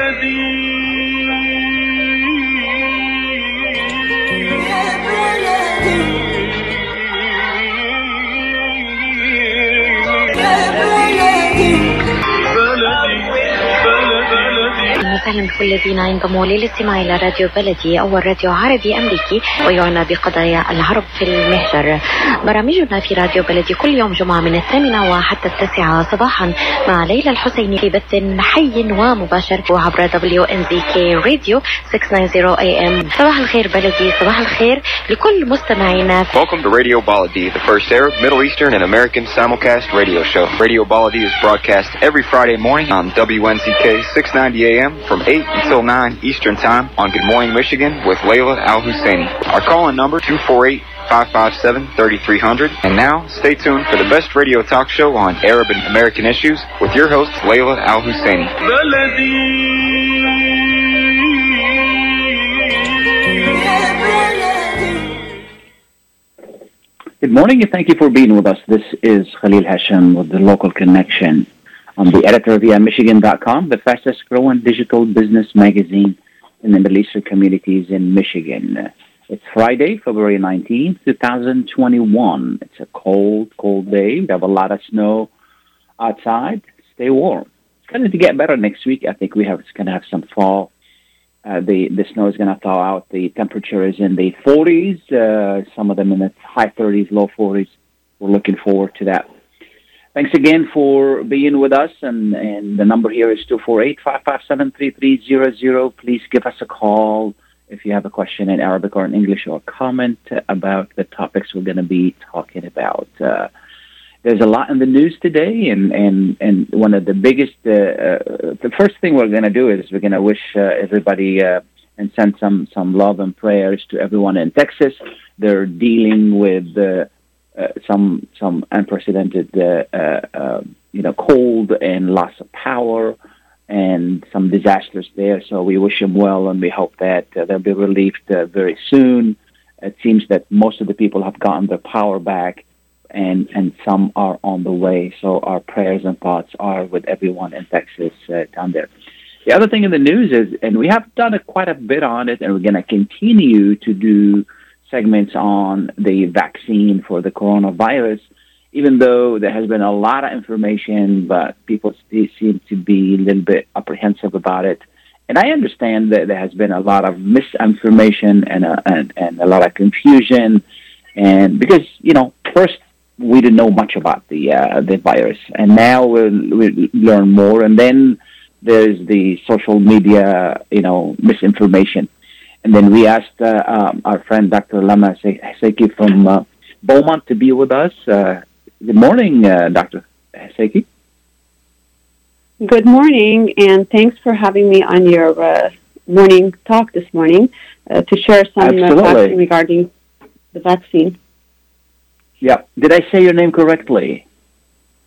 الذي وسهلا بكل الذين ينضموا للاستماع إلى راديو بلدي اول راديو عربي أمريكي ويعنى بقضايا العرب في المهجر. برامجنا في راديو بلدي كل يوم جمعة من الثامنة وحتى التاسعة صباحا مع ليلى الحسيني في بث حي ومباشر وعبر دبليو ان زي كي راديو 690 اي ام. صباح الخير بلدي صباح الخير لكل مستمعينا. Welcome to Radio Baladi, the first Arab, Middle Eastern, and American simulcast radio show. Radio Baladi is broadcast every Friday morning on WNZK 690 AM from 8 until 9 Eastern Time on Good Morning Michigan with Layla Al Husseini. Our call-in number 248 557 3300. And now, stay tuned for the best radio talk show on Arab and American issues with your host, Layla Al Husseini. Good morning and thank you for being with us. This is Khalil Hashem with the Local Connection. I'm the editor of Michigan.com, the fastest growing digital business magazine in the Middle Eastern communities in Michigan. It's Friday, February 19th, 2021. It's a cold, cold day. We have a lot of snow outside. Stay warm. It's going to get better next week. I think we have it's going to have some fall. Uh, the the snow is going to thaw out. The temperature is in the 40s. Uh, some of them in the high 30s, low 40s. We're looking forward to that. Thanks again for being with us, and, and the number here is 248-557-3300. Please give us a call if you have a question in Arabic or in English or comment about the topics we're going to be talking about. Uh, there's a lot in the news today, and, and, and one of the biggest, uh, uh, the first thing we're going to do is we're going to wish uh, everybody uh, and send some, some love and prayers to everyone in Texas. They're dealing with uh, uh, some some unprecedented uh, uh, uh, you know cold and loss of power and some disasters there. So we wish them well, and we hope that uh, they'll be relieved uh, very soon. It seems that most of the people have gotten their power back, and and some are on the way. So our prayers and thoughts are with everyone in Texas down there. The other thing in the news is, and we have done a, quite a bit on it, and we're going to continue to do segments on the vaccine for the coronavirus, even though there has been a lot of information, but people seem to be a little bit apprehensive about it. And I understand that there has been a lot of misinformation and a, and, and a lot of confusion, and because you know, first we didn't know much about the uh, the virus, and now we'll, we'll learn more, and then there's the social media, you know, misinformation. And then we asked uh, um, our friend Dr. Lama Hsaiky from uh, Beaumont to be with us. Uh, good morning, uh, Dr. Hsaiky. Good morning, and thanks for having me on your uh, morning talk this morning uh, to share some facts regarding the vaccine. Yeah. Did I say your name correctly?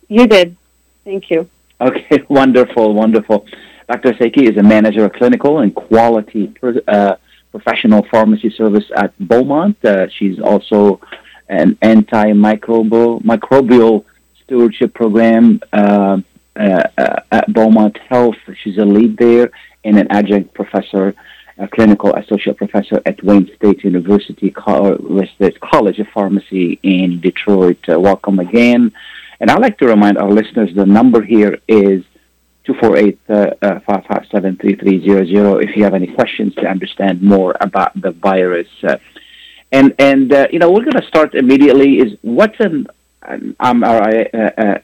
You did. Thank you. Okay, wonderful, wonderful. Dr. Hsaiky is a manager of clinical and quality uh, professional pharmacy service at Beaumont. Uh, she's also an antimicrobial microbial stewardship program uh, uh, at Beaumont Health. She's a lead there and an adjunct professor, a clinical associate professor at Wayne State University College of Pharmacy in Detroit. Uh, welcome again. And I'd like to remind our listeners the number here is 248-557-3300 if you have any questions to understand more about the virus. Uh, and, and uh, you know, we're going to start immediately is what's an uh, uh,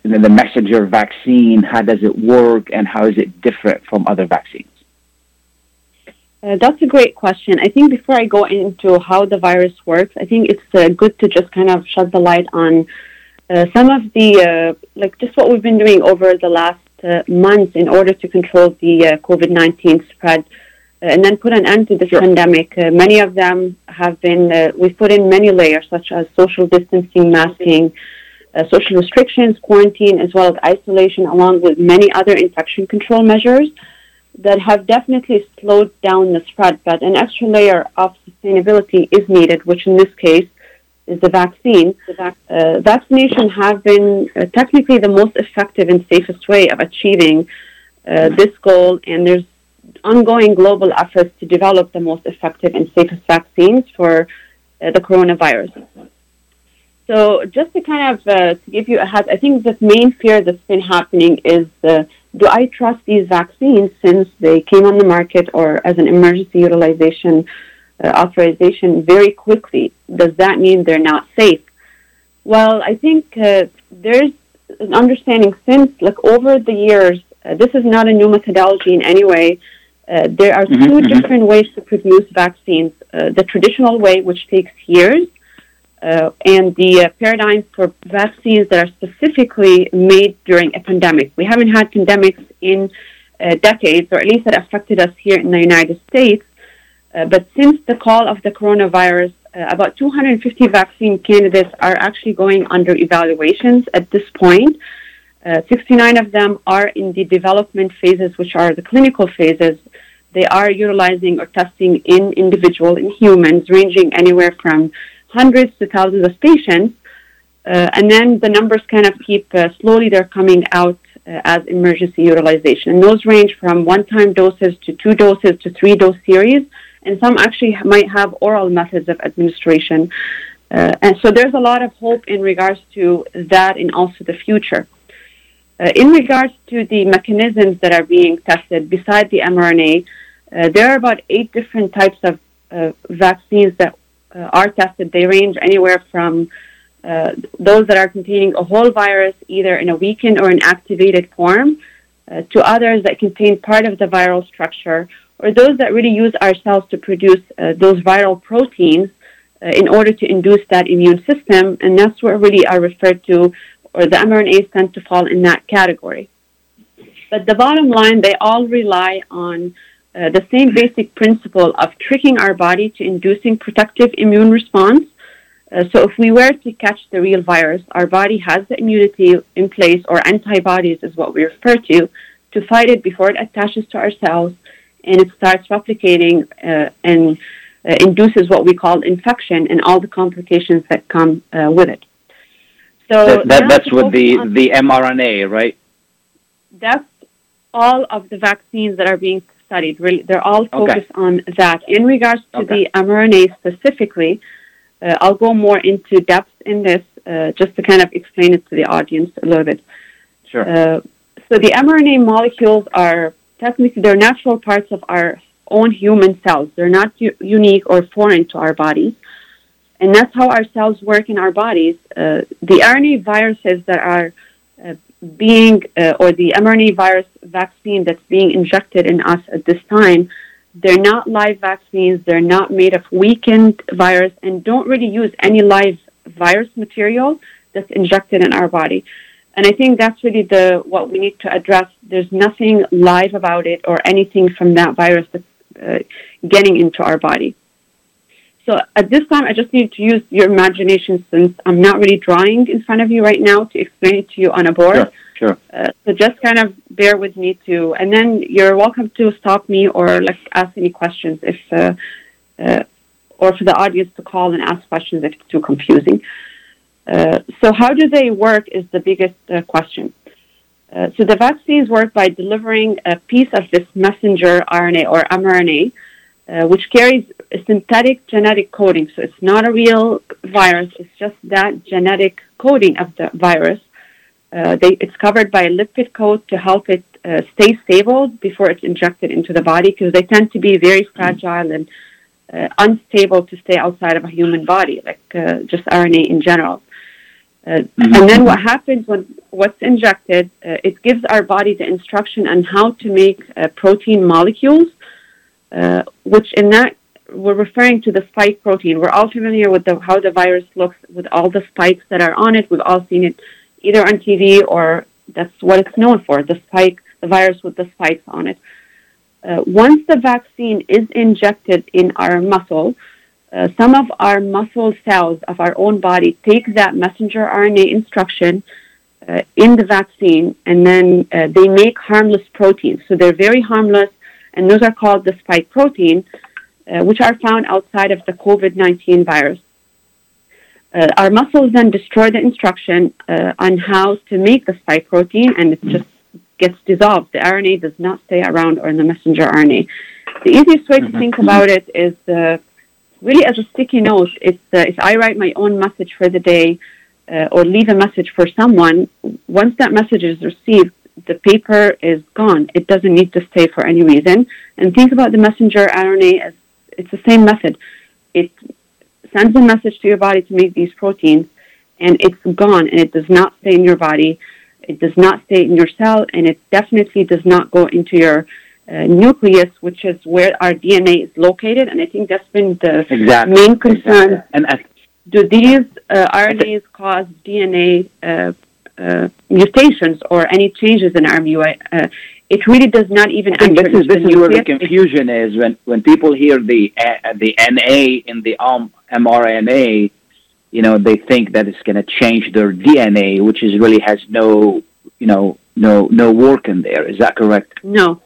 the messenger vaccine, how does it work, and how is it different from other vaccines? Uh, that's a great question. I think before I go into how the virus works, I think it's uh, good to just kind of shed the light on uh, some of the, uh, like just what we've been doing over the last uh, months in order to control the uh, COVID 19 spread uh, and then put an end to this sure. pandemic. Uh, many of them have been, we've put in many layers such as social distancing, masking, social restrictions, quarantine, as well as isolation, along with many other infection control measures that have definitely slowed down the spread, but an extra layer of sustainability is needed, which in this case is the vaccine. Uh, vaccination have been uh, technically the most effective and safest way of achieving uh, this goal, and there's ongoing global efforts to develop the most effective and safest vaccines for uh, the coronavirus. So, just to kind of uh, to give you a head, I think the main fear that's been happening is do I trust these vaccines since they came on the market or as an emergency utilization authorization very quickly? Does that mean they're not safe? Well, I think uh, there's an understanding since, like over the years, uh, this is not a new methodology in any way. Uh, there are mm-hmm, 2 mm-hmm. different ways to produce vaccines. Uh, the traditional way, which takes years, uh, and the uh, paradigm for vaccines that are specifically made during a pandemic. We haven't had pandemics in uh, decades, or at least that affected us here in the United States. Uh, but since the call of the coronavirus, uh, about 250 vaccine candidates are actually going under evaluations at this point. Uh, 69 of them are in the development phases, which are the clinical phases. They are utilizing or testing in individual, in humans, ranging anywhere from hundreds to thousands of patients. Uh, and then the numbers kind of keep uh, slowly, they're coming out uh, as emergency utilization. And those range from one time doses to two doses to three dose series. And some actually might have oral methods of administration. Uh, and so there's a lot of hope in regards to that and also the future. Uh, in regards to the mechanisms that are being tested beside the mRNA, uh, there are about eight different types of vaccines that uh, are tested, they range anywhere from uh, those that are containing a whole virus, either in a weakened or an activated form, uh, to others that contain part of the viral structure, or those that really use our cells to produce those viral proteins in order to induce that immune system. And that's what really are referred to, or the mRNAs tend to fall in that category. But the bottom line, they all rely on uh, the same basic principle of tricking our body to inducing protective immune response. Uh, so if we were to catch the real virus, our body has the immunity in place, or antibodies is what we refer to, to fight it before it attaches to our cells and it starts replicating uh, and uh, induces what we call infection and all the complications that come uh, with it. So that, that, that's with the, the mRNA, right? That's all of the vaccines that are being studied. Really, they're all focused okay. on that. In regards to okay. the mRNA specifically, uh, I'll go more into depth in this uh, just to kind of explain it to the audience a little bit. Sure. Uh, so the mRNA molecules are technically they're natural parts of our own human cells. They're not u- unique or foreign to our bodies. And that's how our cells work in our bodies. Uh, the RNA viruses that are uh, being uh, or the mRNA virus vaccine that's being injected in us at this time, they're not live vaccines. They're not made of weakened virus and don't really use any live virus material that's injected in our body. And I think that's really the what we need to address. There's nothing live about it or anything from that virus that's uh, getting into our body. So at this time, I just need to use your imagination since I'm not really drawing in front of you right now to explain it to you on a board. Sure, sure. Uh, so just kind of bear with me too, and then you're welcome to stop me or like ask any questions if, uh, uh, or for the audience to call and ask questions if it's too confusing. Uh, so how do they work is the biggest uh, question. so the vaccines work by delivering a piece of this messenger RNA or mRNA uh, which carries a synthetic genetic coding. So it's not a real virus, it's just that genetic coding of the virus. Uh, they, it's covered by a lipid coat to help it uh, stay stable before it's injected into the body because they tend to be very fragile and uh, unstable to stay outside of a human body, like uh, just RNA in general. Mm-hmm. And then what happens when what's injected, it gives our body the instruction on how to make protein molecules uh, which in that we're referring to the spike protein. We're all familiar with the, how the virus looks with all the spikes that are on it. We've all seen it either on TV or that's what it's known for, the spike, the virus with the spikes on it. Uh, once the vaccine is injected in our muscle, uh, some of our muscle cells of our own body take that messenger RNA instruction uh, in the vaccine and then uh, they make harmless proteins. So they're very harmless and those are called the spike protein, uh, which are found outside of the COVID 19 virus. Uh, our muscles then destroy the instruction uh, on how to make the spike protein, and it just gets dissolved. The RNA does not stay around or in the messenger RNA. The easiest way to think about it is uh, really as a sticky note. It's uh, if I write my own message for the day uh, or leave a message for someone, once that message is received, the paper is gone. It doesn't need to stay for any reason. And think about the messenger RNA as it's the same method. It sends a message to your body to make these proteins, and it's gone, and it does not stay in your body. It does not stay in your cell, and it definitely does not go into your uh, nucleus, which is where our DNA is located. And I think that's been the Exactly. main concern. Exactly. And Do these uh, RNAs cause DNA uh, uh, mutations or any changes in RMUI? Uh, it really does not even I think this is this is where the confusion is when when people hear the uh, the NA in the um, mRNA, you know, they think that it's going to change their DNA, which is really has no you know no no work in there. Is that correct? No.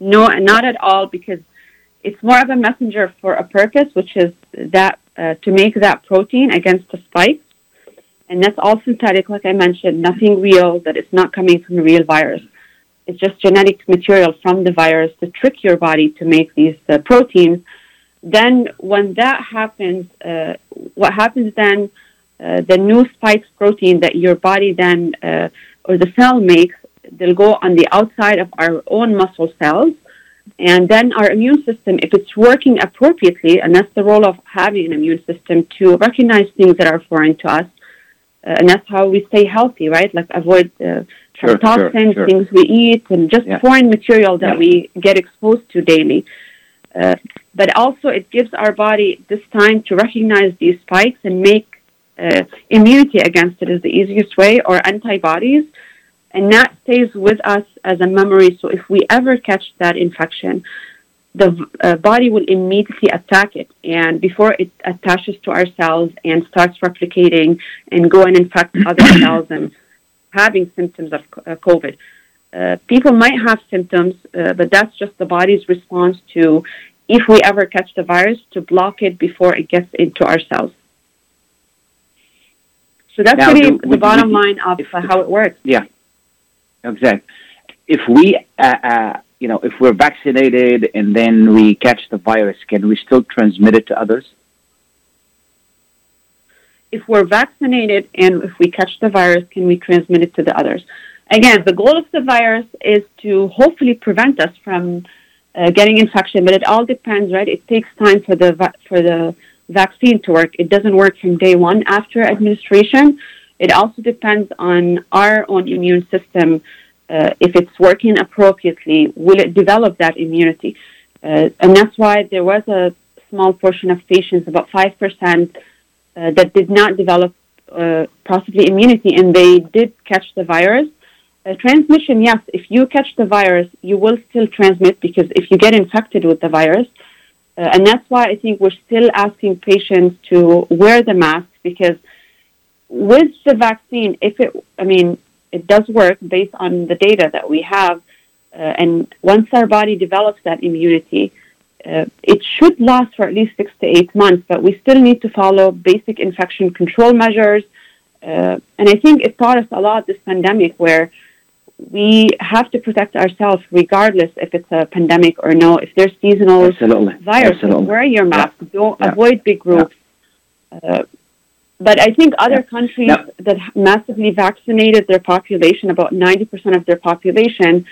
No, not at all, because it's more of a messenger for a purpose, which is that uh, to make that protein against the spikes. And that's all synthetic, like I mentioned, nothing real, that it's not coming from a real virus. It's just genetic material from the virus to trick your body to make these uh, proteins. Then, when that happens, uh, what happens then, uh, the new spikes protein that your body then, uh, or the cell makes, they'll go on the outside of our own muscle cells. And then our immune system, if it's working appropriately, and that's the role of having an immune system to recognize things that are foreign to us, uh, and that's how we stay healthy, right? Like avoid uh, Sure, sure, toxins, sure. things we eat, and just Yeah. foreign material that Yeah. we get exposed to daily. Uh, but also, it gives our body this time to recognize these spikes and make uh, immunity against it is the easiest way, or antibodies, and that stays with us as a memory. So if we ever catch that infection, the uh, body will immediately attack it, and before it attaches to our cells and starts replicating and go and infect other cells and having symptoms of uh, COVID. Uh, people might have symptoms, uh, but that's just the body's response to if we ever catch the virus to block it before it gets into our cells. So that's Now, really do- the bottom line of uh, how it works. Exactly. If we uh, uh, you know if we're vaccinated and then we catch the virus, can we still transmit it to others? if we're vaccinated and if we catch the virus, can we transmit it to the others? Again, the goal of the virus is to hopefully prevent us from uh, getting infection, but it all depends, right? It takes time for the va- for the vaccine to work. It doesn't work from day one after administration. It also depends on our own immune system. Uh, if it's working appropriately, will it develop that immunity? Uh, and that's why there was a small portion of patients, about five percent, uh, that did not develop uh, possibly immunity and they did catch the virus. Uh, transmission, yes, if you catch the virus, you will still transmit because if you get infected with the virus, uh, and that's why I think we're still asking patients to wear the mask because with the vaccine, if it, I mean, it does work based on the data that we have, uh, and once our body develops that immunity, uh, it should last for at least six to eight months, but we still need to follow basic infection control measures. Uh, and I think it taught us a lot this pandemic where we have to protect ourselves regardless if it's a pandemic or no. If there's seasonal Absolutely. viruses, Absolutely. wear your mask. Don't Yeah. avoid big groups. Uh, but I think other countries that massively vaccinated their population, about 90% of their population,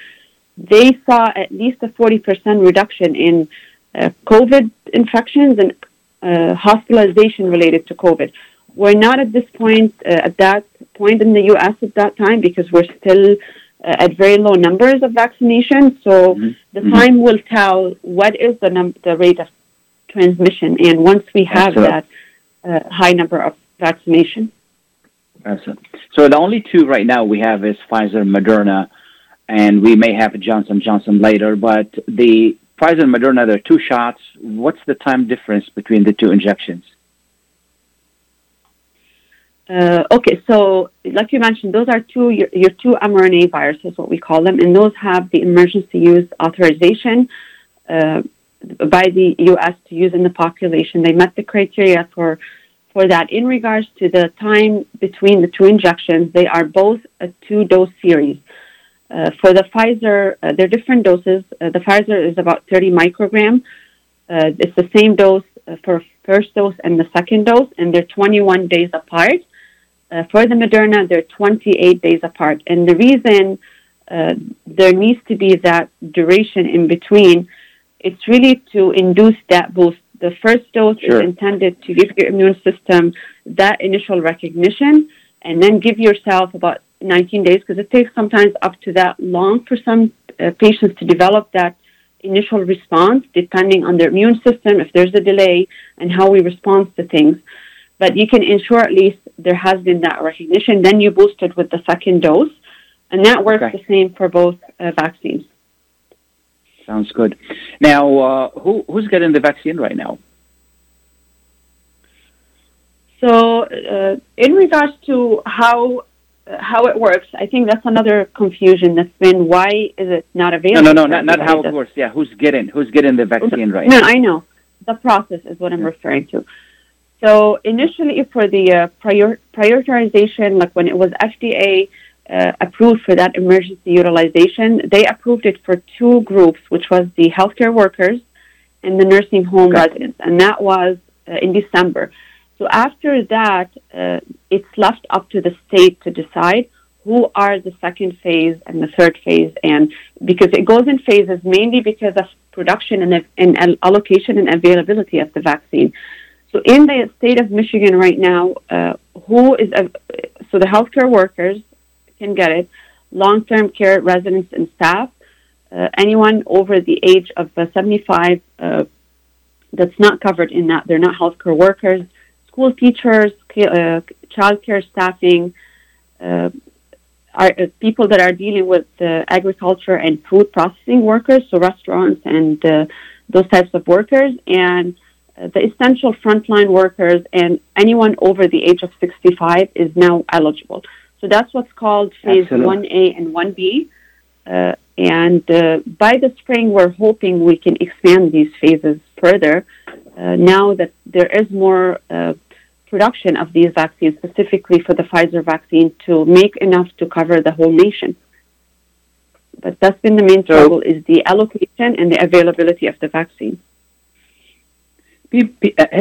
they saw at least a 40% reduction in uh, COVID infections and uh, hospitalization related to COVID. We're not at this point, uh, at that point in the U.S. at that time because we're still uh, at very low numbers of vaccination. So Mhm. the Mhm. time will tell what is the num- the rate of transmission, and once we have that uh, high number of vaccination. Absolutely. So the only two right now we have is Pfizer, Moderna, and we may have Johnson Johnson later. But the Pfizer and Moderna, there are two shots. What's the time difference between the two injections? Uh, okay, so like you mentioned, those are two your, your two mRNA viruses, what we call them, and those have the emergency use authorization uh, by the U.S. to use in the population. They met the criteria for for that. In regards to the time between the two injections, they are both a two dose series. Uh, for the Pfizer, uh, they're different doses. Uh, the Pfizer is about 30 microgram. Uh, it's the same dose uh, for first dose and the second dose, and they're 21 days apart. Uh, for the Moderna, they're 28 days apart. And the reason there needs to be that duration in between, it's really to induce that boost. The first dose Sure. is intended to give your immune system that initial recognition and then give yourself about 19 days because it takes sometimes up to that long for some uh, patients to develop that initial response depending on their immune system, if there's a delay, and how we respond to things. But you can ensure at least there has been that recognition. Then you boost it with the second dose, and that works Okay. the same for both uh, vaccines. Sounds good. Now, uh, who who's getting the vaccine right now? So, uh, in regards to how uh, how it works, I think that's another confusion that's been why is it not available? no, no, no, not, not how it works. Yeah, who's getting who's getting the vaccine right No, now? I know. The process is what I'm referring to. So initially for the uh, prior, prioritization, like when it was FDA uh, approved for that emergency utilization, they approved it for two groups, which was the healthcare workers and the nursing home Okay. residents, and that was uh, in December. So after that, uh, it's left up to the state to decide who are the second phase and the third phase, and because it goes in phases mainly because of production and, and allocation and availability of the vaccine. So in the state of Michigan right now, uh, who is uh, so the healthcare workers can get it, long-term care residents and staff, uh, anyone over the age of uh, 75 uh, that's not covered in that. They're not healthcare workers, school teachers, uh, childcare staffing, uh, are uh, people that are dealing with agriculture and food processing workers, so restaurants and uh, those types of workers, and the essential frontline workers and anyone over the age of 65 is now eligible. So that's what's called phase Absolutely. 1A and 1B. Uh, and uh, by the spring, we're hoping we can expand these phases further. Uh, now that there is more uh, production of these vaccines, specifically for the Pfizer vaccine, to make enough to cover the whole nation. But that's been the main struggle: is the allocation and the availability of the vaccine. Uh,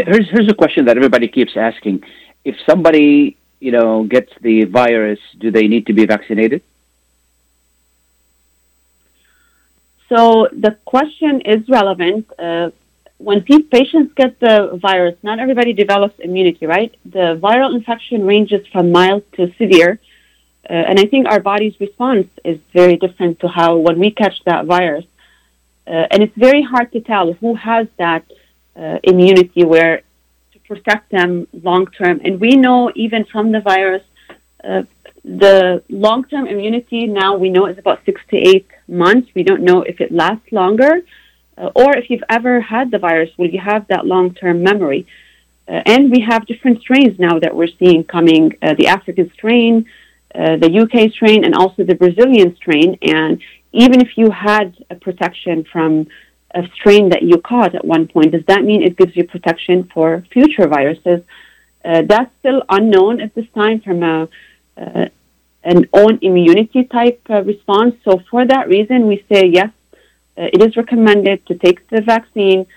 Here's here's a question that everybody keeps asking: If somebody you know gets the virus, do they need to be vaccinated? So the question is relevant. Uh, when pe- patients get the virus, not everybody develops immunity, right? The viral infection ranges from mild to severe. Uh, and I think our body's response is very different to how when we catch that virus. Uh, and it's very hard to tell who has that uh, immunity where protect them long term. And we know even from the virus, uh, the long term immunity now we know is about six to eight months. We don't know if it lasts longer uh, or if you've ever had the virus, will you have that long term memory? Uh, and we have different strains now that we're seeing coming uh, the African strain, uh, the UK strain, and also the Brazilian strain. And even if you had a protection from a strain that you caught at one point, does that mean it gives you protection for future viruses? Uh, that's still unknown at this time from a, uh, an own immunity type uh, response. So for that reason, we say yes, uh, it is recommended to take the vaccine,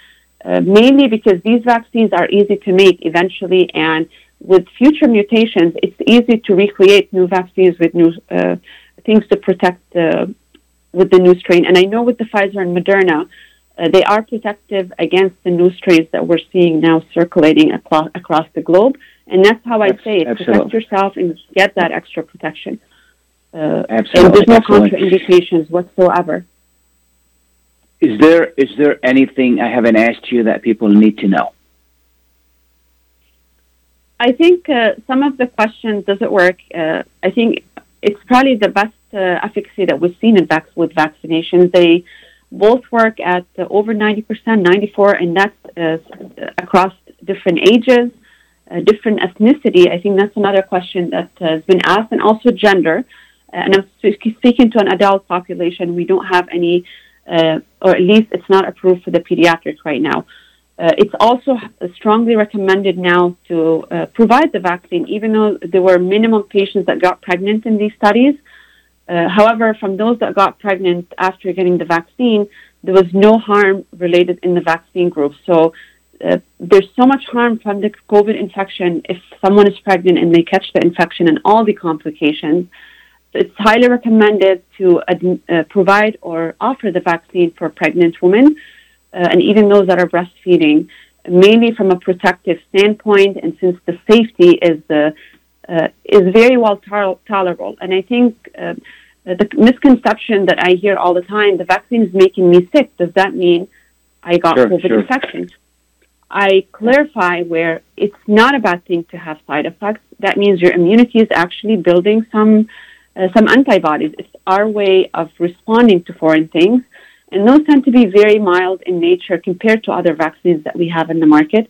uh, mainly because these vaccines are easy to make eventually, and with future mutations, it's easy to recreate new vaccines with new uh, things to protect uh, with the new strain. And I know with the Pfizer and Moderna, uh, they are protective against the new strains that we're seeing now circulating across, across the globe. And that's how I say it protect yourself and get that extra protection. Uh, Absolutely. and there's no Excellent. contraindications whatsoever. Is there is there anything I haven't asked you that people need to know? I think uh, some of the questions does it work. Uh, I think it's probably the best uh, efficacy that we've seen in vac- with vaccinations. They both work at uh, over 90%, 94, and that's uh, across different ages, uh, different ethnicity. I think that's another question that uh, has been asked, and also gender. And I'm speaking to an adult population. We don't have any, uh, or at least it's not approved for the pediatric right now. Uh, it's also strongly recommended now to uh, provide the vaccine, even though there were minimum patients that got pregnant in these studies. Uh, however, from those that got pregnant after getting the vaccine, there was no harm related in the vaccine group. So uh, there's so much harm from the COVID infection if someone is pregnant and they catch the infection and all the complications. It's highly recommended to uh, provide or offer the vaccine for pregnant women uh, and even those that are breastfeeding, mainly from a protective standpoint, and since the safety is the is very well to- tolerable. And I think uh, the misconception that I hear all the time: the vaccine is making me sick. Does that mean I got sure, COVID sure. infection? I clarify where it's not a bad thing to have side effects. That means your immunity is actually building some uh, some antibodies. It's our way of responding to foreign things. And those tend to be very mild in nature compared to other vaccines that we have in the market.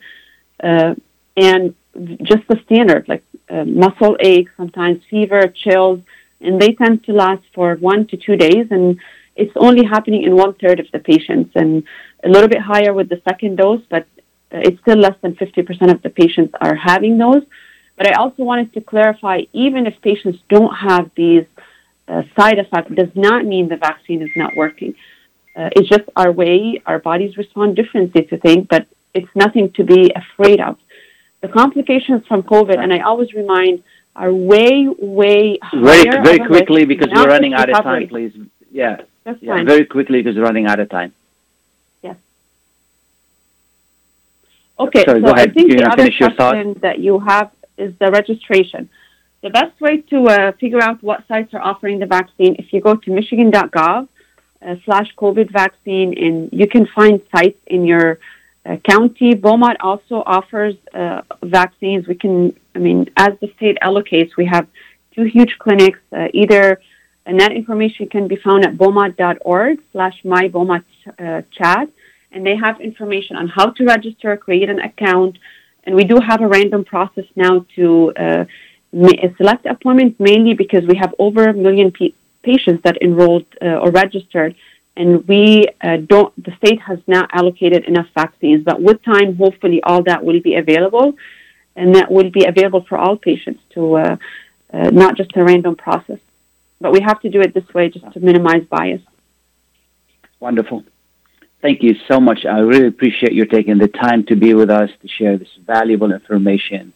Uh, and just the standard, like uh, muscle aches, sometimes fever, chills, and they tend to last for one to two days. And it's only happening in one third of the patients, and a little bit higher with the second dose, but uh, it's still less than 50% of the patients are having those. But I also wanted to clarify even if patients don't have these uh, side effects, does not mean the vaccine is not working. Uh, it's just our way, our bodies respond differently to things, but it's nothing to be afraid of. The complications from COVID, and I always remind, are way, way very, very quickly because we're running out of time, please. Yeah, That's yeah, fine. very quickly because we're running out of time. Yes. Okay, Sorry, so I think the other question that you have is the registration. The best way to uh, figure out what sites are offering the vaccine, if you go to michigan.gov uh, slash COVID vaccine, and you can find sites in your uh, county. Beaumont also offers uh, vaccines. We can, I mean, as the state allocates, we have two huge clinics. Uh, either, and that information can be found at beaumont.org slash my Beaumont uh, chat, and they have information on how to register, create an account, and we do have a random process now to uh, select appointments, mainly because we have over a million pe- patients that enrolled uh, or registered, and we uh, don't. The state has not allocated enough vaccines, but with time, hopefully, all that will be available, and that will be available for all patients to uh, uh, not just a random process. But we have to do it this way just to minimize bias. Wonderful. Thank you so much. I really appreciate you taking the time to be with us to share this valuable information.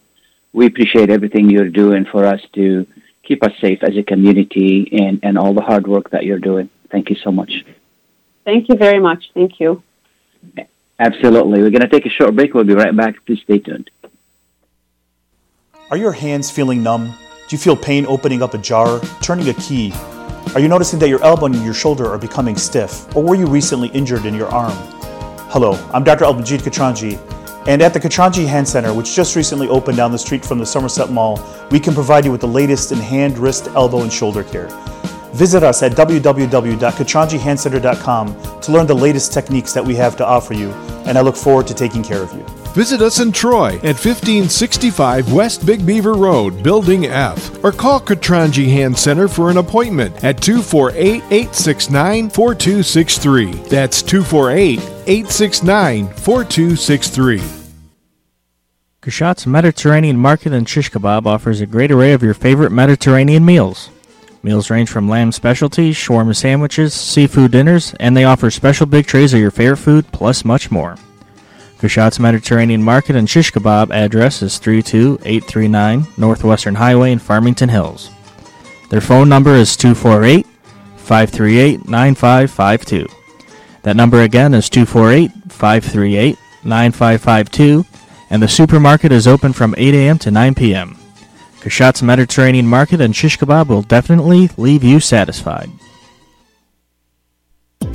We appreciate everything you're doing for us to keep us safe as a community and, and all the hard work that you're doing. Thank you so much. Thank you very much. Thank you. Absolutely. We're going to take a short break. We'll be right back. Please stay tuned. Are your hands feeling numb? Do you feel pain opening up a jar, turning a key? Are you noticing that your elbow and your shoulder are becoming stiff? Or were you recently injured in your arm? Hello, I'm Dr. Albanjit Katranji, and at the Katranji Hand Center, which just recently opened down the street from the Somerset Mall, we can provide you with the latest in hand, wrist, elbow, and shoulder care. Visit us at www.katranjihandcenter.com to learn the latest techniques that we have to offer you, and I look forward to taking care of you. Visit us in Troy at 1565 West Big Beaver Road, Building F, or call Katranji Hand Center for an appointment at 248 869 4263. That's 248 869 4263. Kashat's Mediterranean Market and Shish Kebab offers a great array of your favorite Mediterranean meals. Meals range from lamb specialties, shawarma sandwiches, seafood dinners, and they offer special big trays of your favorite food, plus much more. Kashat's Mediterranean Market and Shish Kebab address is 32839 Northwestern Highway in Farmington Hills. Their phone number is 248 538 9552. That number again is 248 538 9552, and the supermarket is open from 8 a.m. to 9 p.m. Kashat's Mediterranean Market and Shish Kebab will definitely leave you satisfied.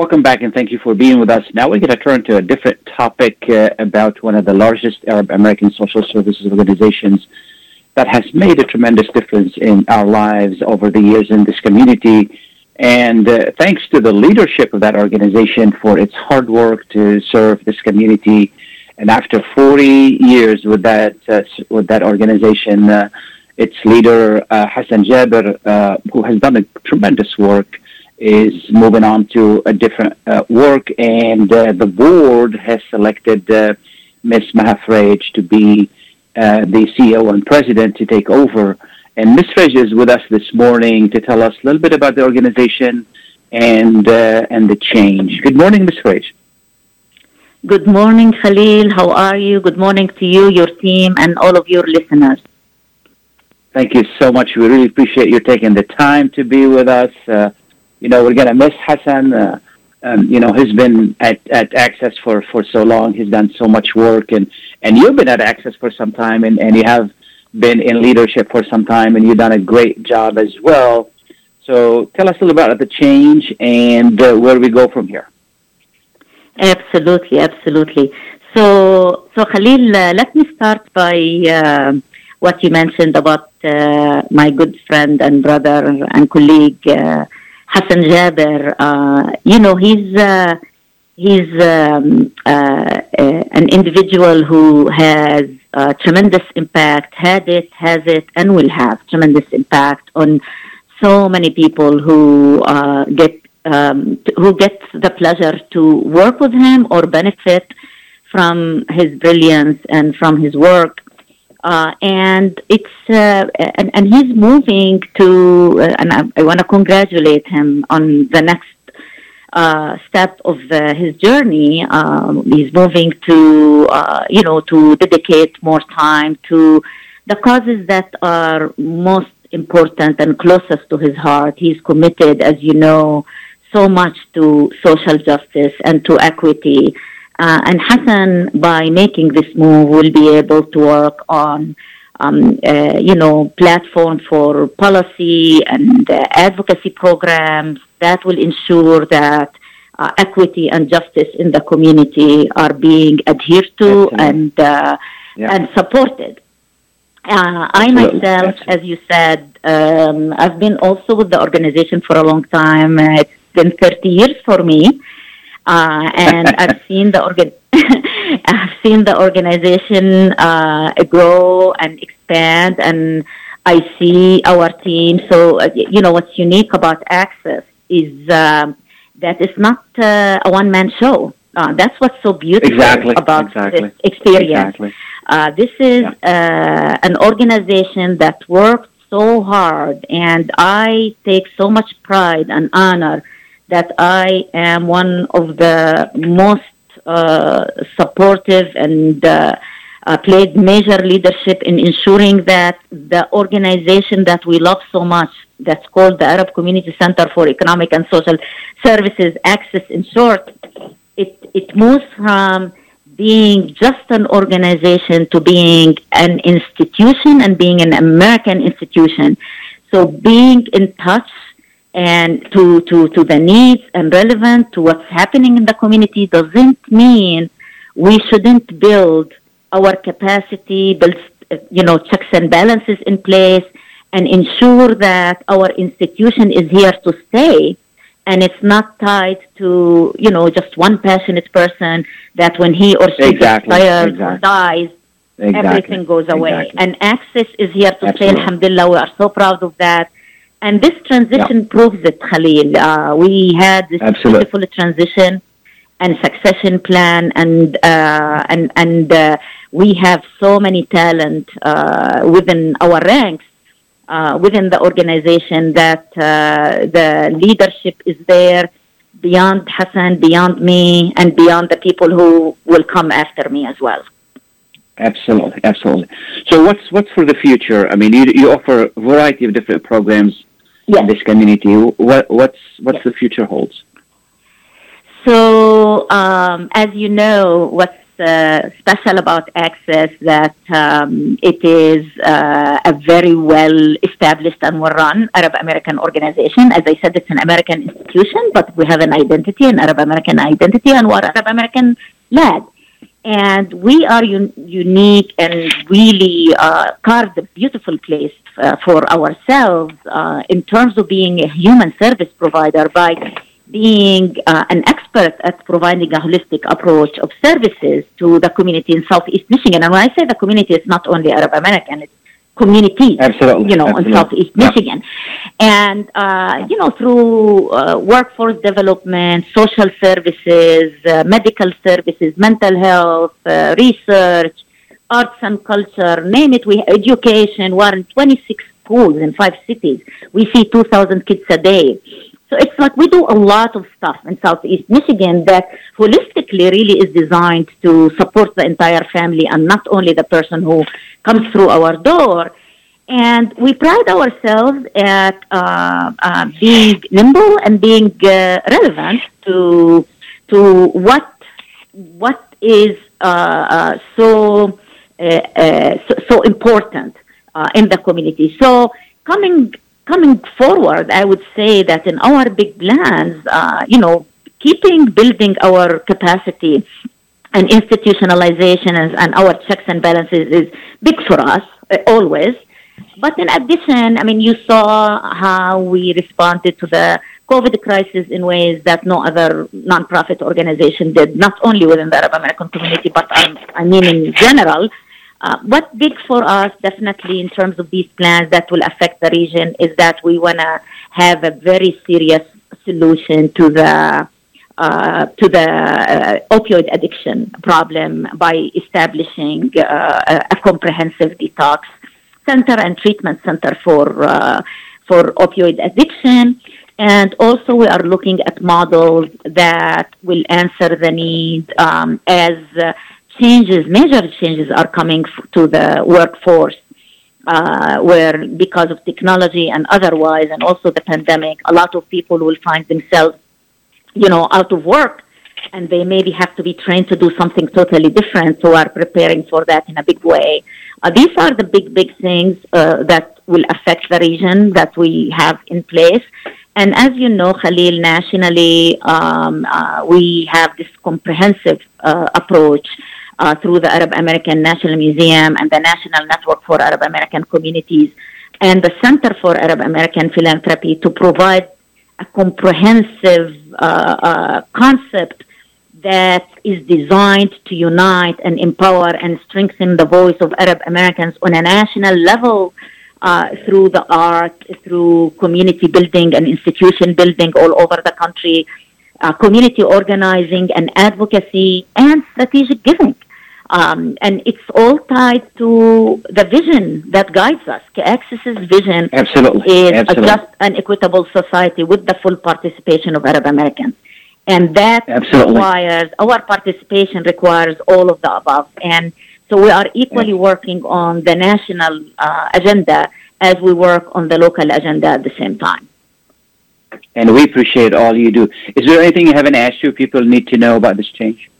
Welcome back and thank you for being with us. Now we're going to turn to a different topic uh, about one of the largest Arab American social services organizations that has made a tremendous difference in our lives over the years in this community. And uh, thanks to the leadership of that organization for its hard work to serve this community. And after 40 years with that uh, with that organization, uh, its leader uh, Hassan Jaber, uh, who has done a tremendous work, is moving on to a different uh, work, and uh, the board has selected uh, Ms. Maha Freij to be uh, the CEO and president to take over. And Ms. Freij is with us this morning to tell us a little bit about the organization and uh, and the change. Good morning, Ms. Freij. Good morning, Khalil. How are you? Good morning to you, your team, and all of your listeners. Thank you so much. We really appreciate you taking the time to be with us. You know, we're going to miss Hassan. Uh, um, you know, he's been at, at Access for, for so long. He's done so much work, and, and you've been at Access for some time, and, and you have been in leadership for some time, and you've done a great job as well. So tell us a little about the change and uh, where we go from here. Absolutely, absolutely. So, so Khalil, uh, let me start by uh, what you mentioned about uh, my good friend and brother and colleague uh, Hassan Jaber. Uh, you know, he's uh, he's um, an individual who has tremendous impact, had it, has it, and will have tremendous impact on so many people who get um, who gets the pleasure to work with him or benefit from his brilliance and from his work. Uh, and it's uh, and, and he's moving to uh, and I, I want to congratulate him on the next uh, step of uh, his journey. Um, he's moving to uh, you know to dedicate more time to the causes that are most important and closest to his heart. He's committed, as you know, so much to social justice and to equity. Uh, and Hassan, by making this move, will be able to work on, um, uh, you know, platform for policy and uh, advocacy programs that will ensure that uh, equity and justice in the community are being adhered to and uh, yeah. and supported. Uh, I myself, as you said, um, I've been also with the organization for a long time. it's been 30 years for me. Uh, and I've seen the organ, I've seen the organization uh, grow and expand, and I see our team. So uh, you know what's unique about Access is um, that it's not uh, a one-man show. Uh, that's what's so beautiful exactly. about exactly. this experience. Exactly. Uh, this is Yeah. an organization that worked so hard, and I take so much pride and honor that I am one of the most uh, supportive and uh, uh, played major leadership in ensuring that the organization that we love so much, that's called the Arab Community Center for Economic and Social Services, Access in short, it, it moves from being just an organization to being an institution and being an American institution. So being in touch and to, to, to the needs and relevant to what's happening in the community doesn't mean we shouldn't build our capacity, build, uh, you know, checks and balances in place and ensure that our institution is here to stay and it's not tied to, you know, just one passionate person that when he or she Exactly, gets tired or dies, Exactly. everything goes away. Exactly. And access is here to stay, alhamdulillah. We are so proud of that. And this transition proves it, Khalil. Uh, we had this Absolutely. beautiful transition, and succession plan, and uh, and and uh, we have so many talent uh, within our ranks. Uh, within the organization, that uh, the leadership is there beyond Hassan, beyond me, and beyond the people who will come after me as well. Absolutely, absolutely. So, what's what's for the future? I mean, you, you offer a variety of different programs Yes. in this community. What what's what's Yes. the future holds? So, um, as you know, what's uh, special about Access that um, it is uh, a very well established and well run Arab American organization. As I said, it's an American institution, but we have an identity, an Arab American identity, and we're Arab American led. And we are un- unique and really uh, carved a beautiful place uh, for ourselves uh, in terms of being a human service provider by being uh, an expert at providing a holistic approach of services to the community in Southeast Michigan. And when I say the community, it's not only Arab American, it's communities, Absolutely, you know, absolutely. in Southeast Yeah. Michigan. And, uh, you know, through uh, workforce development, social services, uh, medical services, mental health, uh, research, arts and culture, name it, we education, we're in 26 schools in five cities. We see 2,000 kids a day. So it's like we do a lot of stuff in Southeast Michigan that holistically really is designed to support the entire family and not only the person who comes through our door. And we pride ourselves at uh, uh, being nimble and being uh, relevant to to what what is uh, uh, so, uh, so so important in the community. So coming coming forward, I would say that in our big plans, uh, you know, keeping building our capacity and institutionalization and, and our checks and balances is big for us uh, always. But in addition, I mean, you saw how we responded to the COVID crisis in ways that no other nonprofit organization did, not only within the Arab American community, but um, I mean in general. Uh, what's big for us, definitely, in terms of these plans that will affect the region, is that we want to have a very serious solution to the uh, to the uh, opioid addiction problem by establishing uh, a, a comprehensive detox center and treatment center for uh, for opioid addiction. And also, we are looking at models that will answer the need um, as uh, changes, major changes, are coming f- to the workforce. Uh, where because of technology and otherwise, and also the pandemic, a lot of people will find themselves, you know, out of work, and they maybe have to be trained to do something totally different. So, are preparing for that in a big way. Uh, these are the big, big things uh, that will affect the region that we have in place. And as you know, Khalil, nationally, um, uh, we have this comprehensive uh, approach uh, through the Arab American National Museum and the National Network for Arab American Communities and the Center for Arab American Philanthropy to provide a comprehensive uh, uh, concept that is designed to unite and empower and strengthen the voice of Arab Americans on a national level uh, through the art, through community building and institution building all over the country, uh, community organizing and advocacy, and strategic giving. Um, and it's all tied to the vision that guides us. Access's vision Absolutely. is Absolutely. a just and equitable society with the full participation of Arab Americans. And that Absolutely. requires, our participation requires all of the above. And so we are equally working on the national uh, agenda as we work on the local agenda at the same time. And we appreciate all you do. Is there anything you haven't asked you people need to know about this change?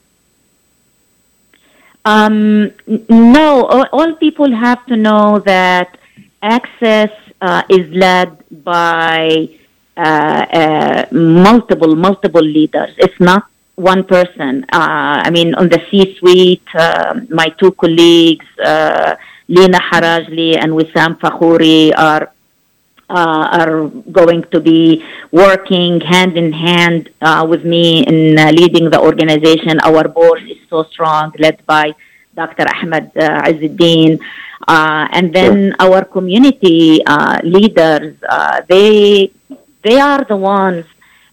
Um, no, all, people have to know that access uh, is led by uh, uh, multiple, multiple leaders. It's not one person. Uh, I mean, on the C-suite, uh, my two colleagues, uh, Lina Harajli and Wissam Fakhouri, are are going to be working hand in hand uh, with me in uh, leading the organization. Our board is so strong, led by Dr. Ahmed uh, Azzuddin. Uh, and then our community uh, leaders, uh, they they are the ones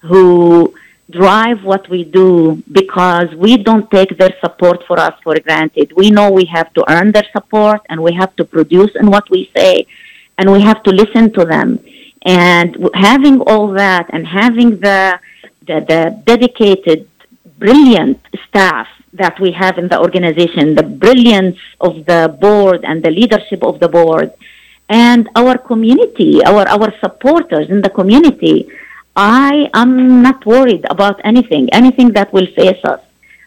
who drive what we do because we don't take their support for us for granted. We know we have to earn their support and we have to produce in what we say and we have to listen to them. And having all that and having the, the, the dedicated, brilliant staff that we have in the organization, the brilliance of the board and the leadership of the board, and our community, our, our supporters in the community, I am not worried about anything, anything that will face us.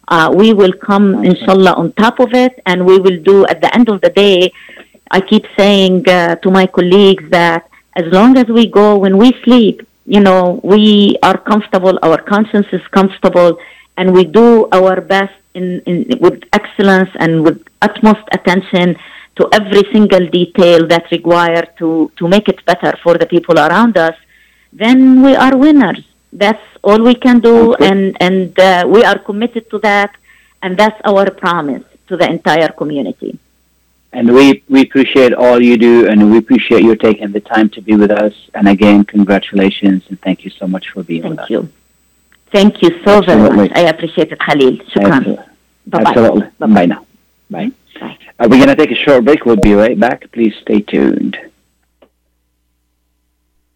Uh, we will come, inshallah, on top of it, and we will do, at the end of the day, I keep saying uh, to my colleagues that as long as we go when we sleep, you know, we are comfortable, our conscience is comfortable, and we do our best in, in, with excellence and with utmost attention to every single detail that's required to, to make it better for the people around us, then we are winners. That's all we can do, okay. and, and uh, we are committed to that, and that's our promise to the entire community. And we, we appreciate all you do, and we appreciate you taking the time to be with us. And again, congratulations, and thank you so much for being thank with you. us. Thank you so Absolutely. very much. I appreciate it, Khalil. Shukran. Bye-bye. Absolutely. Bye-bye. Bye now. Bye. Bye. Uh, Are we going to take a short break? We'll be right back. Please stay tuned.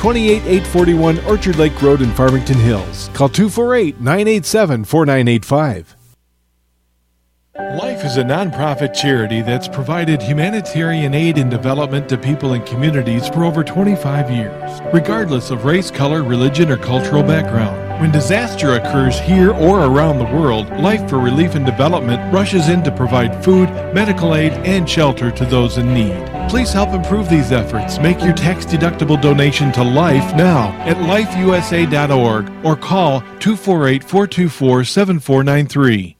28841 Orchard Lake Road in Farmington Hills. Call 248 987 4985. Life is a nonprofit charity that's provided humanitarian aid and development to people and communities for over 25 years, regardless of race, color, religion, or cultural background. When disaster occurs here or around the world, Life for Relief and Development rushes in to provide food, medical aid, and shelter to those in need. Please help improve these efforts. Make your tax deductible donation to Life now at lifeusa.org or call 248 424 7493.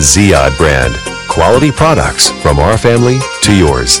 Ziyad brand. Quality products from our family to yours.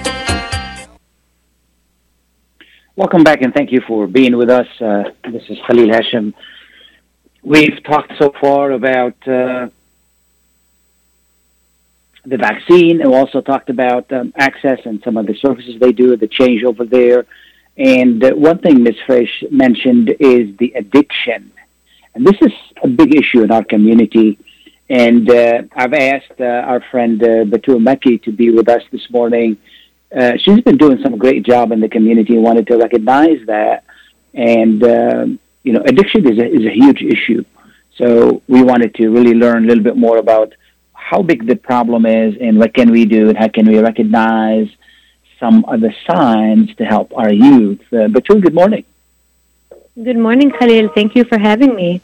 Welcome back and thank you for being with us. Uh, this is Khalil Hashim. We've talked so far about uh, the vaccine and we also talked about um, access and some of the services they do, the change over there. And uh, one thing Ms. Freij mentioned is the addiction. And this is a big issue in our community. And uh, I've asked uh, our friend uh, Batul Meki to be with us this morning. Uh, she's been doing some great job in the community and wanted to recognize that. And, um, you know, addiction is a, is a huge issue. So we wanted to really learn a little bit more about how big the problem is and what can we do and how can we recognize some of the signs to help our youth. Uh, Batul, good morning. Good morning, Khalil. Thank you for having me.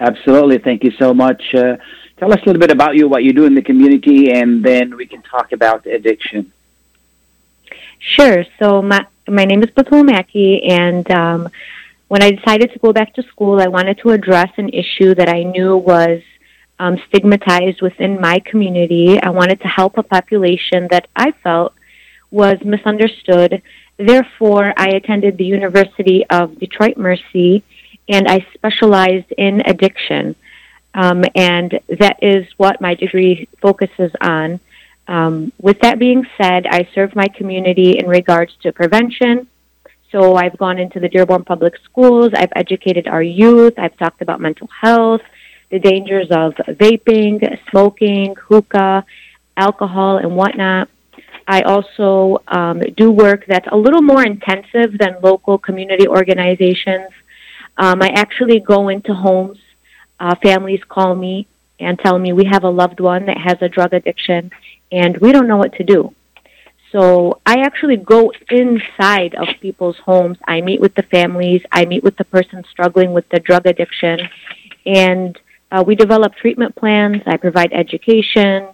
Absolutely. Thank you so much. Uh, tell us a little bit about you, what you do in the community, and then we can talk about addiction. Sure. So my my name is Batul Mackey, and um, when I decided to go back to school, I wanted to address an issue that I knew was um, stigmatized within my community. I wanted to help a population that I felt was misunderstood. Therefore, I attended the University of Detroit Mercy and I specialized in addiction. Um, and that is what my degree focuses on. Um, with that being said, I serve my community in regards to prevention. So I've gone into the Dearborn Public Schools, I've educated our youth, I've talked about mental health, the dangers of vaping, smoking, hookah, alcohol, and whatnot. I also um, do work that's a little more intensive than local community organizations. Um, I actually go into homes. Uh, families call me and tell me we have a loved one that has a drug addiction and we don't know what to do. So I actually go inside of people's homes. I meet with the families. I meet with the person struggling with the drug addiction. And uh, we develop treatment plans. I provide education.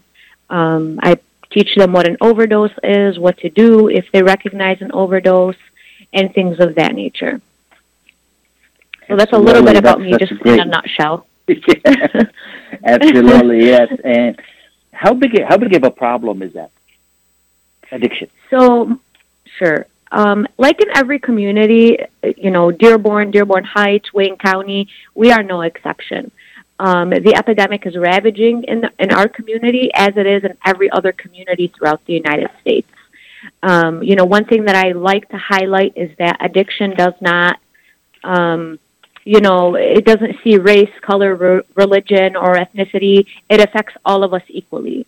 Um, I teach them what an overdose is, what to do if they recognize an overdose, and things of that nature. So that's a little bit about me, just great. in a nutshell. Absolutely, yes. And how big how big of a problem is that addiction? So, sure. Um, like in every community, you know, Dearborn, Dearborn Heights, Wayne County, we are no exception. Um, the epidemic is ravaging in, the, in our community as it is in every other community throughout the United States. Um, you know, one thing that I like to highlight is that addiction does not, um, you know, it doesn't see race, color, re- religion, or ethnicity. It affects all of us equally.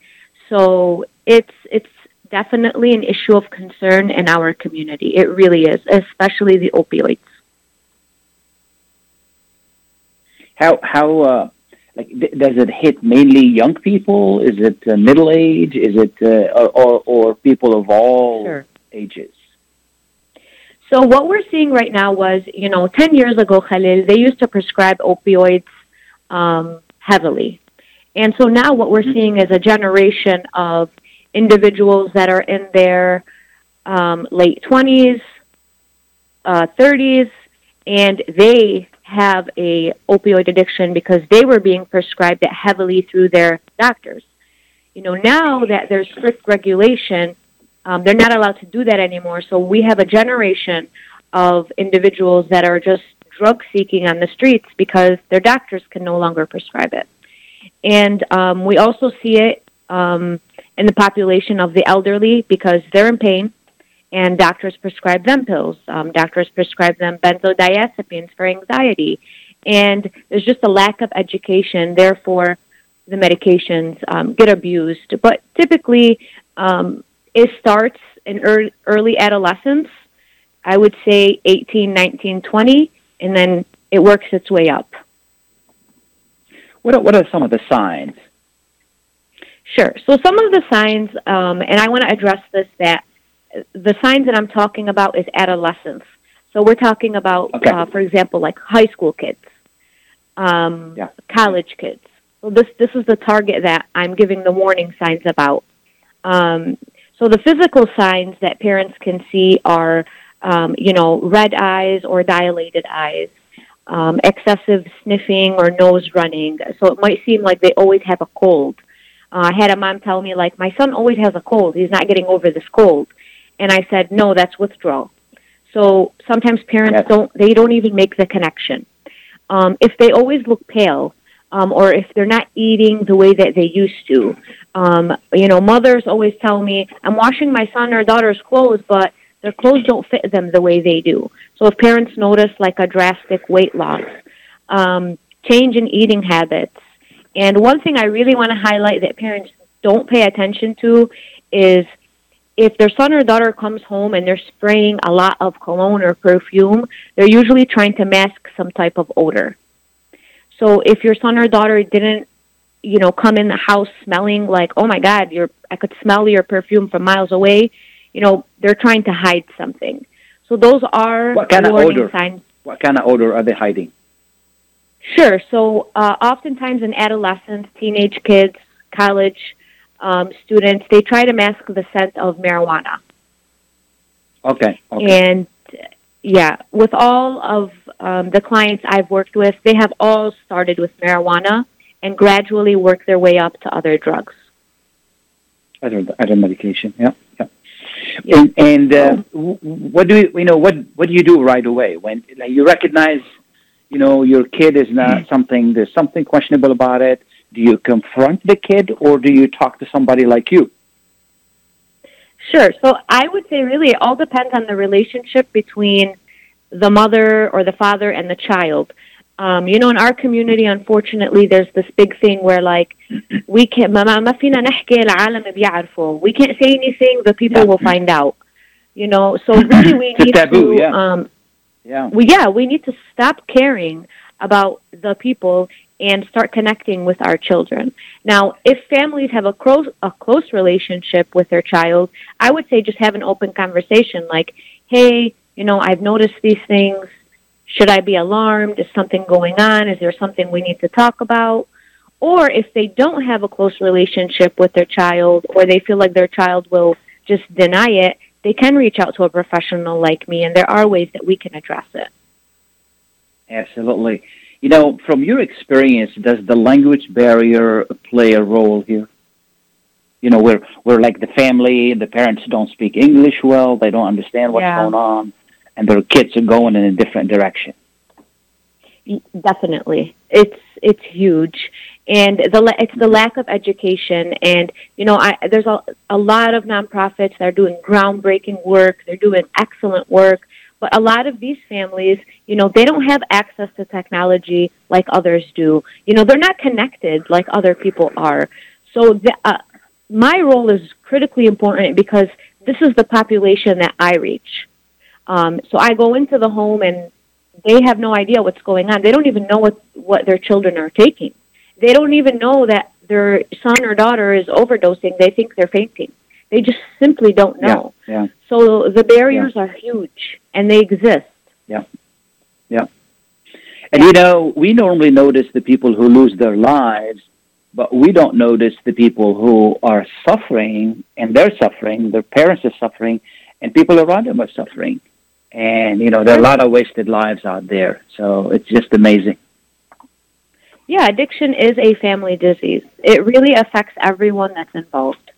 So it's it's definitely an issue of concern in our community. It really is, especially the opioids. How how uh, like th- does it hit mainly young people? Is it uh, middle age? Is it uh, or, or, or people of all sure. ages? So what we're seeing right now was, you know, 10 years ago, Khalil, they used to prescribe opioids um, heavily. And so now what we're mm-hmm. seeing is a generation of individuals that are in their um, late 20s, uh, 30s, and they have a opioid addiction because they were being prescribed it heavily through their doctors. You know, now that there's strict regulation, um, they're not allowed to do that anymore. So we have a generation of individuals that are just drug seeking on the streets because their doctors can no longer prescribe it. And um, we also see it um, in the population of the elderly because they're in pain and doctors prescribe them pills. Um, doctors prescribe them benzodiazepines for anxiety. And there's just a lack of education. Therefore, the medications um, get abused. But typically, um, it starts in early, early adolescence, I would say 18, 19, 20, and then it works its way up. What are, what are some of the signs? Sure. So some of the signs, um, and I want to address this, that the signs that I'm talking about is adolescence. So we're talking about, okay. uh, for example, like high school kids, um, yeah. college kids. So this this is the target that I'm giving the warning signs about. Um, so the physical signs that parents can see are, um, you know, red eyes or dilated eyes, um, excessive sniffing or nose running. So it might seem like they always have a cold. Uh, I had a mom tell me like, my son always has a cold. He's not getting over this cold, and I said, no, that's withdrawal. So sometimes parents yes. don't they don't even make the connection. Um, if they always look pale, um, or if they're not eating the way that they used to. Um, you know, mothers always tell me, I'm washing my son or daughter's clothes, but their clothes don't fit them the way they do. So if parents notice like a drastic weight loss, um, change in eating habits, and one thing I really want to highlight that parents don't pay attention to is if their son or daughter comes home and they're spraying a lot of cologne or perfume, they're usually trying to mask some type of odor. So if your son or daughter didn't, you know, come in the house smelling like, oh my God, you're, I could smell your perfume from miles away, you know, they're trying to hide something. So those are what kind of odor? signs. What kind of odor are they hiding? Sure. So uh, oftentimes in adolescents, teenage kids, college um, students, they try to mask the scent of marijuana. Okay. okay. And yeah, with all of um, the clients I've worked with, they have all started with marijuana and gradually work their way up to other drugs. Other other medication, yeah, yeah. yeah. And, and uh, what do you, you know? What what do you do right away when like, you recognize, you know, your kid is not mm-hmm. something. There's something questionable about it. Do you confront the kid or do you talk to somebody like you? Sure. So I would say really it all depends on the relationship between the mother or the father and the child. Um, you know, in our community, unfortunately, there's this big thing where like we can't ما ما فينا نحكي العالم بيعرفوا. We can't say anything, the people yeah. will find out. You know, so really we need taboo, to yeah. um Yeah. We yeah, we need to stop caring about the people and start connecting with our children. Now, if families have a close a close relationship with their child, I would say just have an open conversation like, "Hey, you know, I've noticed these things. Should I be alarmed? Is something going on? Is there something we need to talk about?" Or if they don't have a close relationship with their child or they feel like their child will just deny it, they can reach out to a professional like me and there are ways that we can address it. Absolutely. You know, from your experience, does the language barrier play a role here? You know, where where like the family, the parents don't speak English well, they don't understand what's Yeah. going on, and their kids are going in a different direction. Definitely, it's it's huge, and the it's the lack of education. And you know, I, there's a a lot of nonprofits that are doing groundbreaking work. They're doing excellent work, but a lot of these families, you know, they don't have access to technology like others do. You know, they're not connected like other people are. So the, uh, my role is critically important because this is the population that I reach. Um, so I go into the home and they have no idea what's going on. They don't even know what, what their children are taking. They don't even know that their son or daughter is overdosing. They think they're fainting. They just simply don't know. Yeah. So the barriers are huge and they exist. Yeah. Yeah. And you know, we normally notice the people who lose their lives, but we don't notice the people who are suffering and they're suffering, their parents are suffering, and people around them are suffering. And, you know, there are a lot of wasted lives out there. So it's just amazing. Yeah, addiction is a family disease. It really affects everyone that's involved.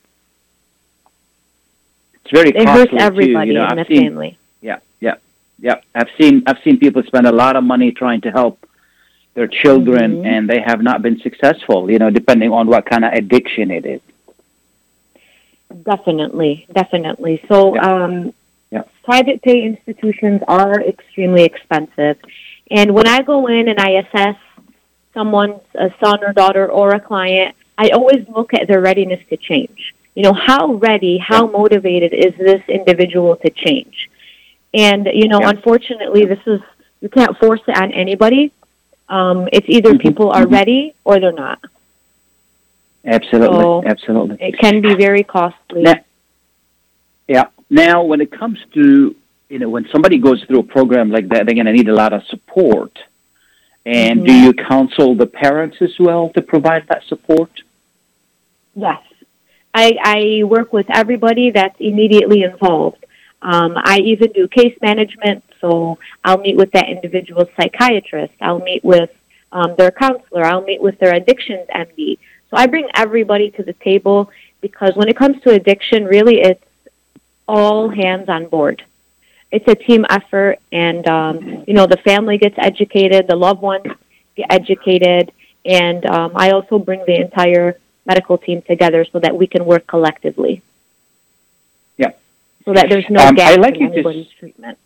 It's very It costly hurts everybody You know, in I've the seen, family. Yeah, yeah, yeah. I've seen I've seen people spend a lot of money trying to help their children, Mhm. and they have not been successful. You know, depending on what kind of addiction it is. Definitely, definitely. So, um, Yeah. Private pay institutions are extremely expensive. And when I go in and I assess someone's a son or daughter or a client, I always look at their readiness to change. You know, how ready, how motivated is this individual to change? And, you know, Yeah. unfortunately, this is, you can't force it on anybody. Um, it's either Mhm, people are mhm. ready or they're not. Absolutely, So- absolutely. It can be very costly. Now, yeah. Now, when it comes to you know when somebody goes through a program like that, they're going to need a lot of support. And do Mhm. you counsel the parents as well to provide that support? Yes. I, I work with everybody that's immediately involved. Um, I even do case management, so I'll meet with that individual's psychiatrist. I'll meet with um, their counselor. I'll meet with their addictions MD. So I bring everybody to the table because when it comes to addiction, really it's all hands on board. It's a team effort, and um, you know the family gets educated, the loved ones get educated, and um, I also bring the entire medical team together so that we can work collectively. Yeah. So that there's no Um, gap I like in you to anybody's s- treatment.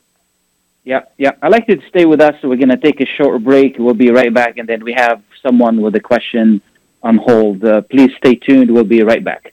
Yeah, yeah. I'd like you to stay with us. So We're going to take a short break. We'll be right back, and then we have someone with a question on hold. Uh, please stay tuned. We'll be right back.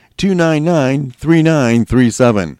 299 3937.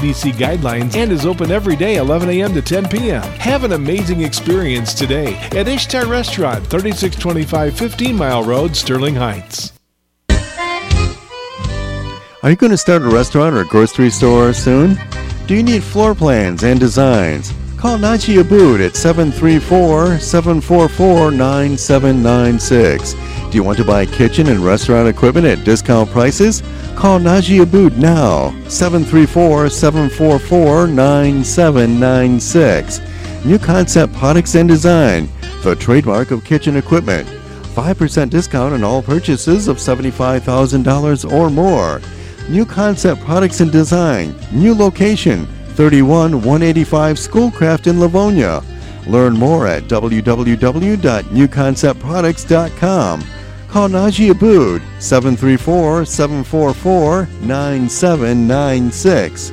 CDC guidelines and is open every day 11 a.m. to 10 p.m. Have an amazing experience today at Ishtar Restaurant, 3625 15 Mile Road, Sterling Heights. Are you going to start a restaurant or a grocery store soon? Do you need floor plans and designs? Call Naji Abood at 734-744-9796. Do you want to buy kitchen and restaurant equipment at discount prices? Call Naji Abood now, 734-744-9796. New Concept Products and Design, the trademark of kitchen equipment. 5% discount on all purchases of $75,000 or more. New Concept Products and Design, new location, 31 185 Schoolcraft in Livonia. Learn more at www.newconceptproducts.com. Call Naji Abood 734 744 9796.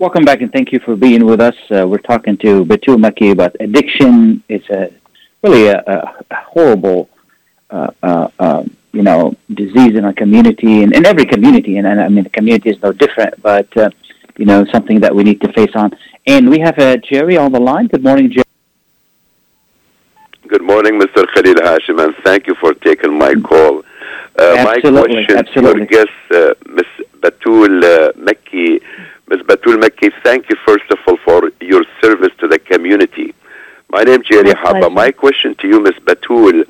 Welcome back and thank you for being with us. Uh, we're talking to Batul Maki about addiction. It's a really a, a horrible, uh, uh, um, you know, disease in our community and in every community. And, and, I mean, the community is no different, but uh, you know, something that we need to face on. And we have uh, Jerry on the line. Good morning, Jerry. Good morning, Mr. Khalil Hashim, and thank you for taking my call. Uh, my question absolutely. to your guest, Ms. Batul uh, Mekki. Ms. Batul Mekki, thank you first of all for your service to the community. My name is Jerry Haba. My question to you, Ms. Batul,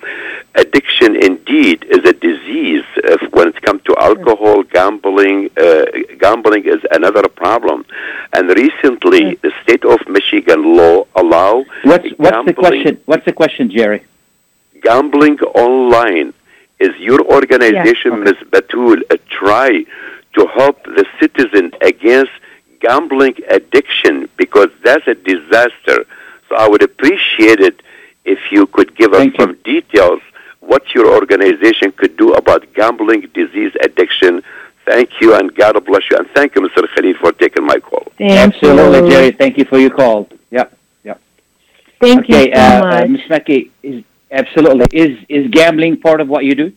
addiction indeed is a disease uh, when it comes to alcohol, gambling. Uh, gambling is another problem. And recently, the state of Michigan law allow What's what's the question? What's the question, Jerry? gambling online. Is your organization, Ms. Batul, uh, try to help the citizen against gambling addiction because that's a disaster. So I would appreciate it if you could give us some details what your organization could do about gambling disease addiction. Thank you and God bless you. And thank you, Mr. Khalid, for taking my call. absolutely, Jerry. Thank you for your call. Yep, yep. Thank okay, you so uh, much. Uh, Ms. Mekki, is absolutely is is gambling part of what you do?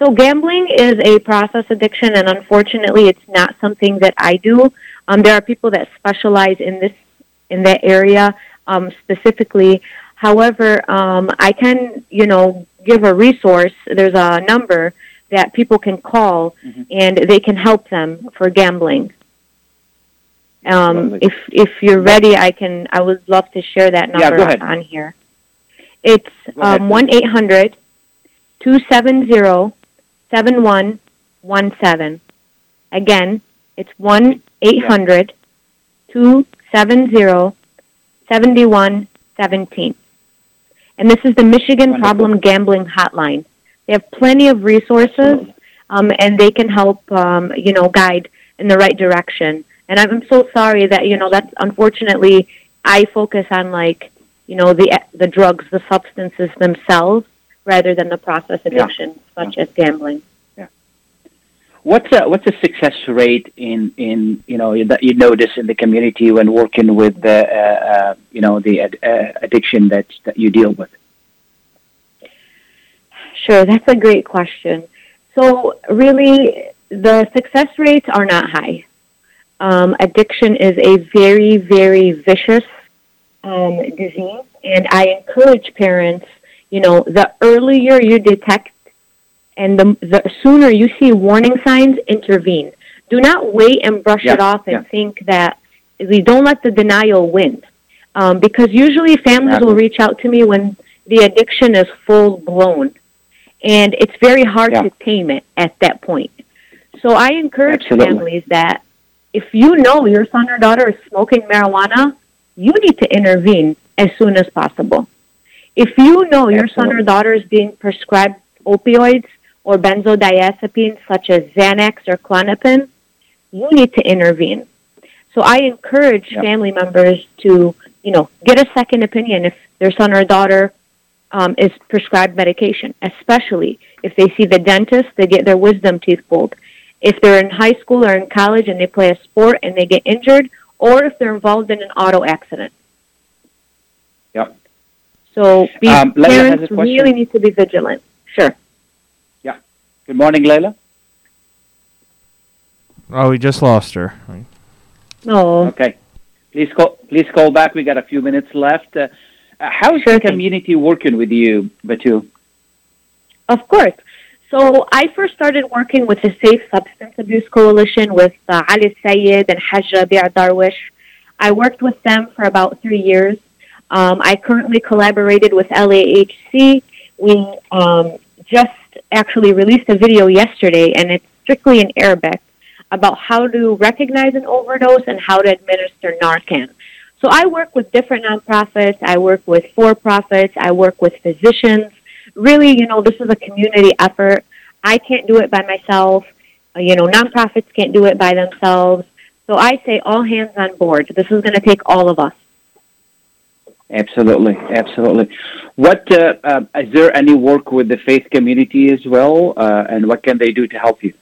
So gambling is a process addiction, and unfortunately, it's not something that I do. Um, there are people that specialize in this in that area um, specifically. However, um, I can, you know, give a resource. There's a number that people can call, and they can help them for gambling. Um, if if you're ready, I can. I would love to share that Yeah, number ahead. on here. It's um, one eight hundred two seven zero seven one one seven. Again, it's one eight hundred two seven zero seventy one seventeen. And this is the Michigan Problem Gambling Hotline. They have plenty of resources, um, and they can help, um, you know, guide in the right direction. And I'm so sorry that you know that's unfortunately I focus on like you know the the drugs, the substances themselves, rather than the process addiction such as gambling. What's a what's a success rate in in you know that you notice in the community when working with the uh, uh, you know the ad, uh, addiction that that you deal with? Sure, that's a great question. So, really, the success rates are not high. Um, addiction is a very, very vicious um, disease, and I encourage parents. You know, the earlier you detect, and the the sooner you see warning signs, intervene. Do not wait and brush Yeah, it off and yeah. think that we don't let the denial win, um, because usually families will reach out to me when the addiction is full blown and it's very hard Yeah. to tame it at that point. So I encourage Absolutely. families that if you know your son or daughter is smoking marijuana, you need to intervene as soon as possible. If you know your son or daughter is being prescribed opioids or benzodiazepines such as Xanax or Klonopin, you need to intervene. So I encourage Yep. family members to, you know, get a second opinion if their son or daughter um, is prescribed medication, especially if they see the dentist, they get their wisdom teeth pulled. If they're in high school or in college and they play a sport and they get injured, or if they're involved in an auto accident. Yep. So these Um, parents really need to be vigilant. Sure. Yeah. Good morning, Layla. Oh, we just lost her. No. Okay. Please call. Please call back. We got a few minutes left. Uh, uh, how's Sure the thing. community working with you, Batu? Of course. So I first started working with the Safe Substance Abuse Coalition with uh, Ali Sayed and Hajj Rabi' Darwish. I worked with them for about three years. Um, I currently collaborated with LAHC. We um, just actually released a video yesterday, and it's strictly in Arabic about how to recognize an overdose and how to administer Narcan. So I work with different nonprofits. I work with for-profits. I work with physicians. Really, you know, this is a community effort. I can't do it by myself. Uh, you know, nonprofits can't do it by themselves. So I say all hands on board. This is going to take all of us. Absolutely, absolutely. What uh, uh, is there any work with the faith community as well, uh, and what can they do to help you?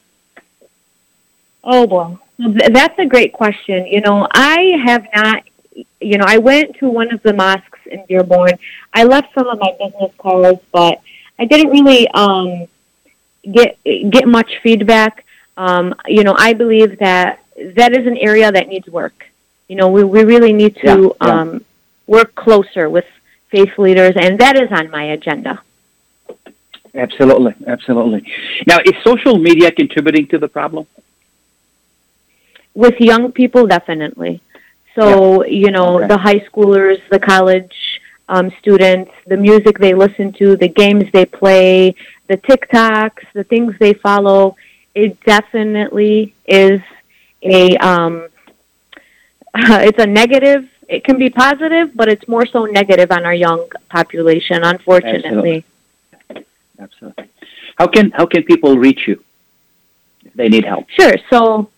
Oh, well, that's a great question. You know, I have not, you know, I went to one of the mosques in Dearborn. I left some of my business cards, but I didn't really um, get get much feedback. Um, you know, I believe that that is an area that needs work. You know, we, we really need to Yeah, yeah. Um, work closer with faith leaders, and that is on my agenda. Absolutely, absolutely. Now, is social media contributing to the problem? with young people definitely so you know Okay. the high schoolers the college um, students the music they listen to the games they play the tiktoks the things they follow it definitely is a um, it's a negative it can be positive but it's more so negative on our young population unfortunately Absolutely. How can how can people reach you if they need help? Sure. So,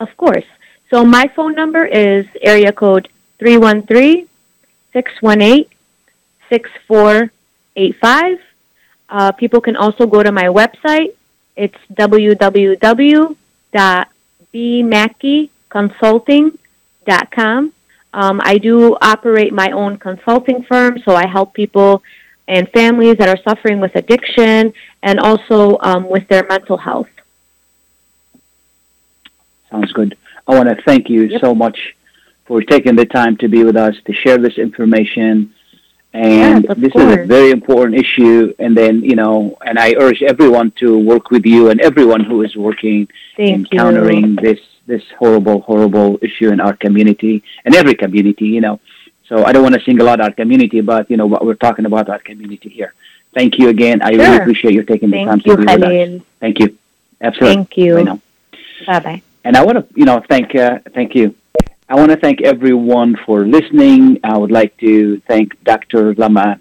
of course. So my phone number is area code 313-618-6485. Uh, people can also go to my website. It's www.bmackeyconsulting.com. Um, I do operate my own consulting firm, so I help people and families that are suffering with addiction and also um, with their mental health. Sounds good. I want to thank you so much for taking the time to be with us to share this information. And Yes, this is a very important issue. And then, you know, and I urge everyone to work with you and everyone who is working Thank in countering this this horrible, horrible issue in our community and every community, you know. So I don't want to single out our community, but you know what we're talking about our community here. Thank you again. I really appreciate you taking the time Thank to you, be with us. Khalil. Thank you. Absolutely. Thank you. Bye bye. And I want to, you know, thank uh, thank you. I want to thank everyone for listening. I would like to thank Dr. Lama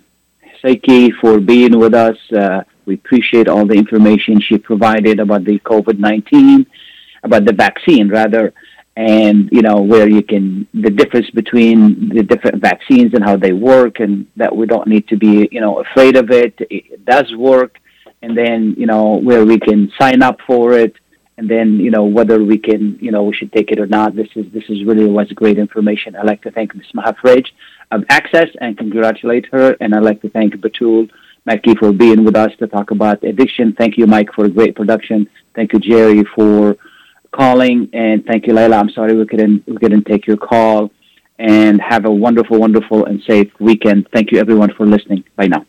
Seiki for being with us. Uh, we appreciate all the information she provided about the COVID nineteen, about the vaccine rather, and you know where you can the difference between the different vaccines and how they work, and that we don't need to be you know afraid of it. It does work, and then you know where we can sign up for it and then you know whether we can you know we should take it or not. This is this is really was great information. I'd like to thank Ms. Maha Freij of Access and congratulate her, and I'd like to thank Batul Mackey for being with us to talk about addiction. Thank you, Mike, for a great production. Thank you, Jerry, for calling, and thank you, Layla. I'm sorry we couldn't we couldn't take your call. And have a wonderful, wonderful, and safe weekend. Thank you, everyone, for listening. Bye now.